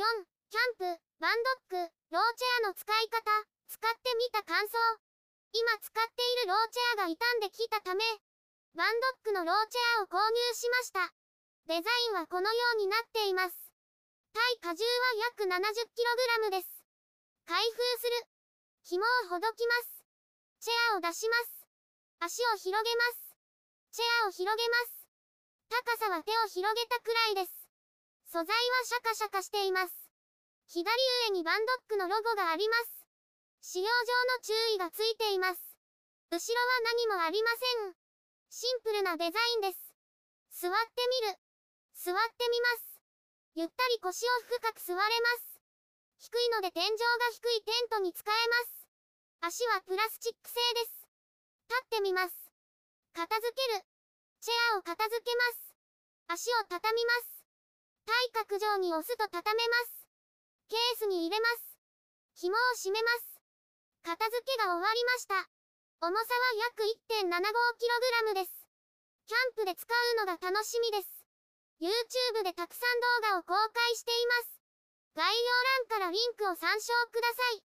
キャンプ、バンドック、ローチェアの使い方、使ってみた感想。今使っているローチェアが傷んできたため、バンドッグのローチェアを購入しました。デザインはこのようになっています。対荷重は約 70kg です。開封する。紐をほどきます。チェアを出します。足を広げます。チェアを広げます。高さは手を広げたくらいです。素材はシャカシャカしています。左上にバンドックのロゴがあります。使用上の注意がついています。後ろは何もありません。シンプルなデザインです。座ってみる。座ってみます。ゆったり腰を深く座れます。低いので天井が低いテントに使えます。足はプラスチック製です。立ってみます。片付ける。チェアを片付けます。足を畳みます。対角上に押すと畳めます。ケースに入れます。紐を締めます。片付けが終わりました。重さは約 1.75kg です。キャンプで使うのが楽しみです。YouTube でたくさん動画を公開しています。概要欄からリンクを参照ください。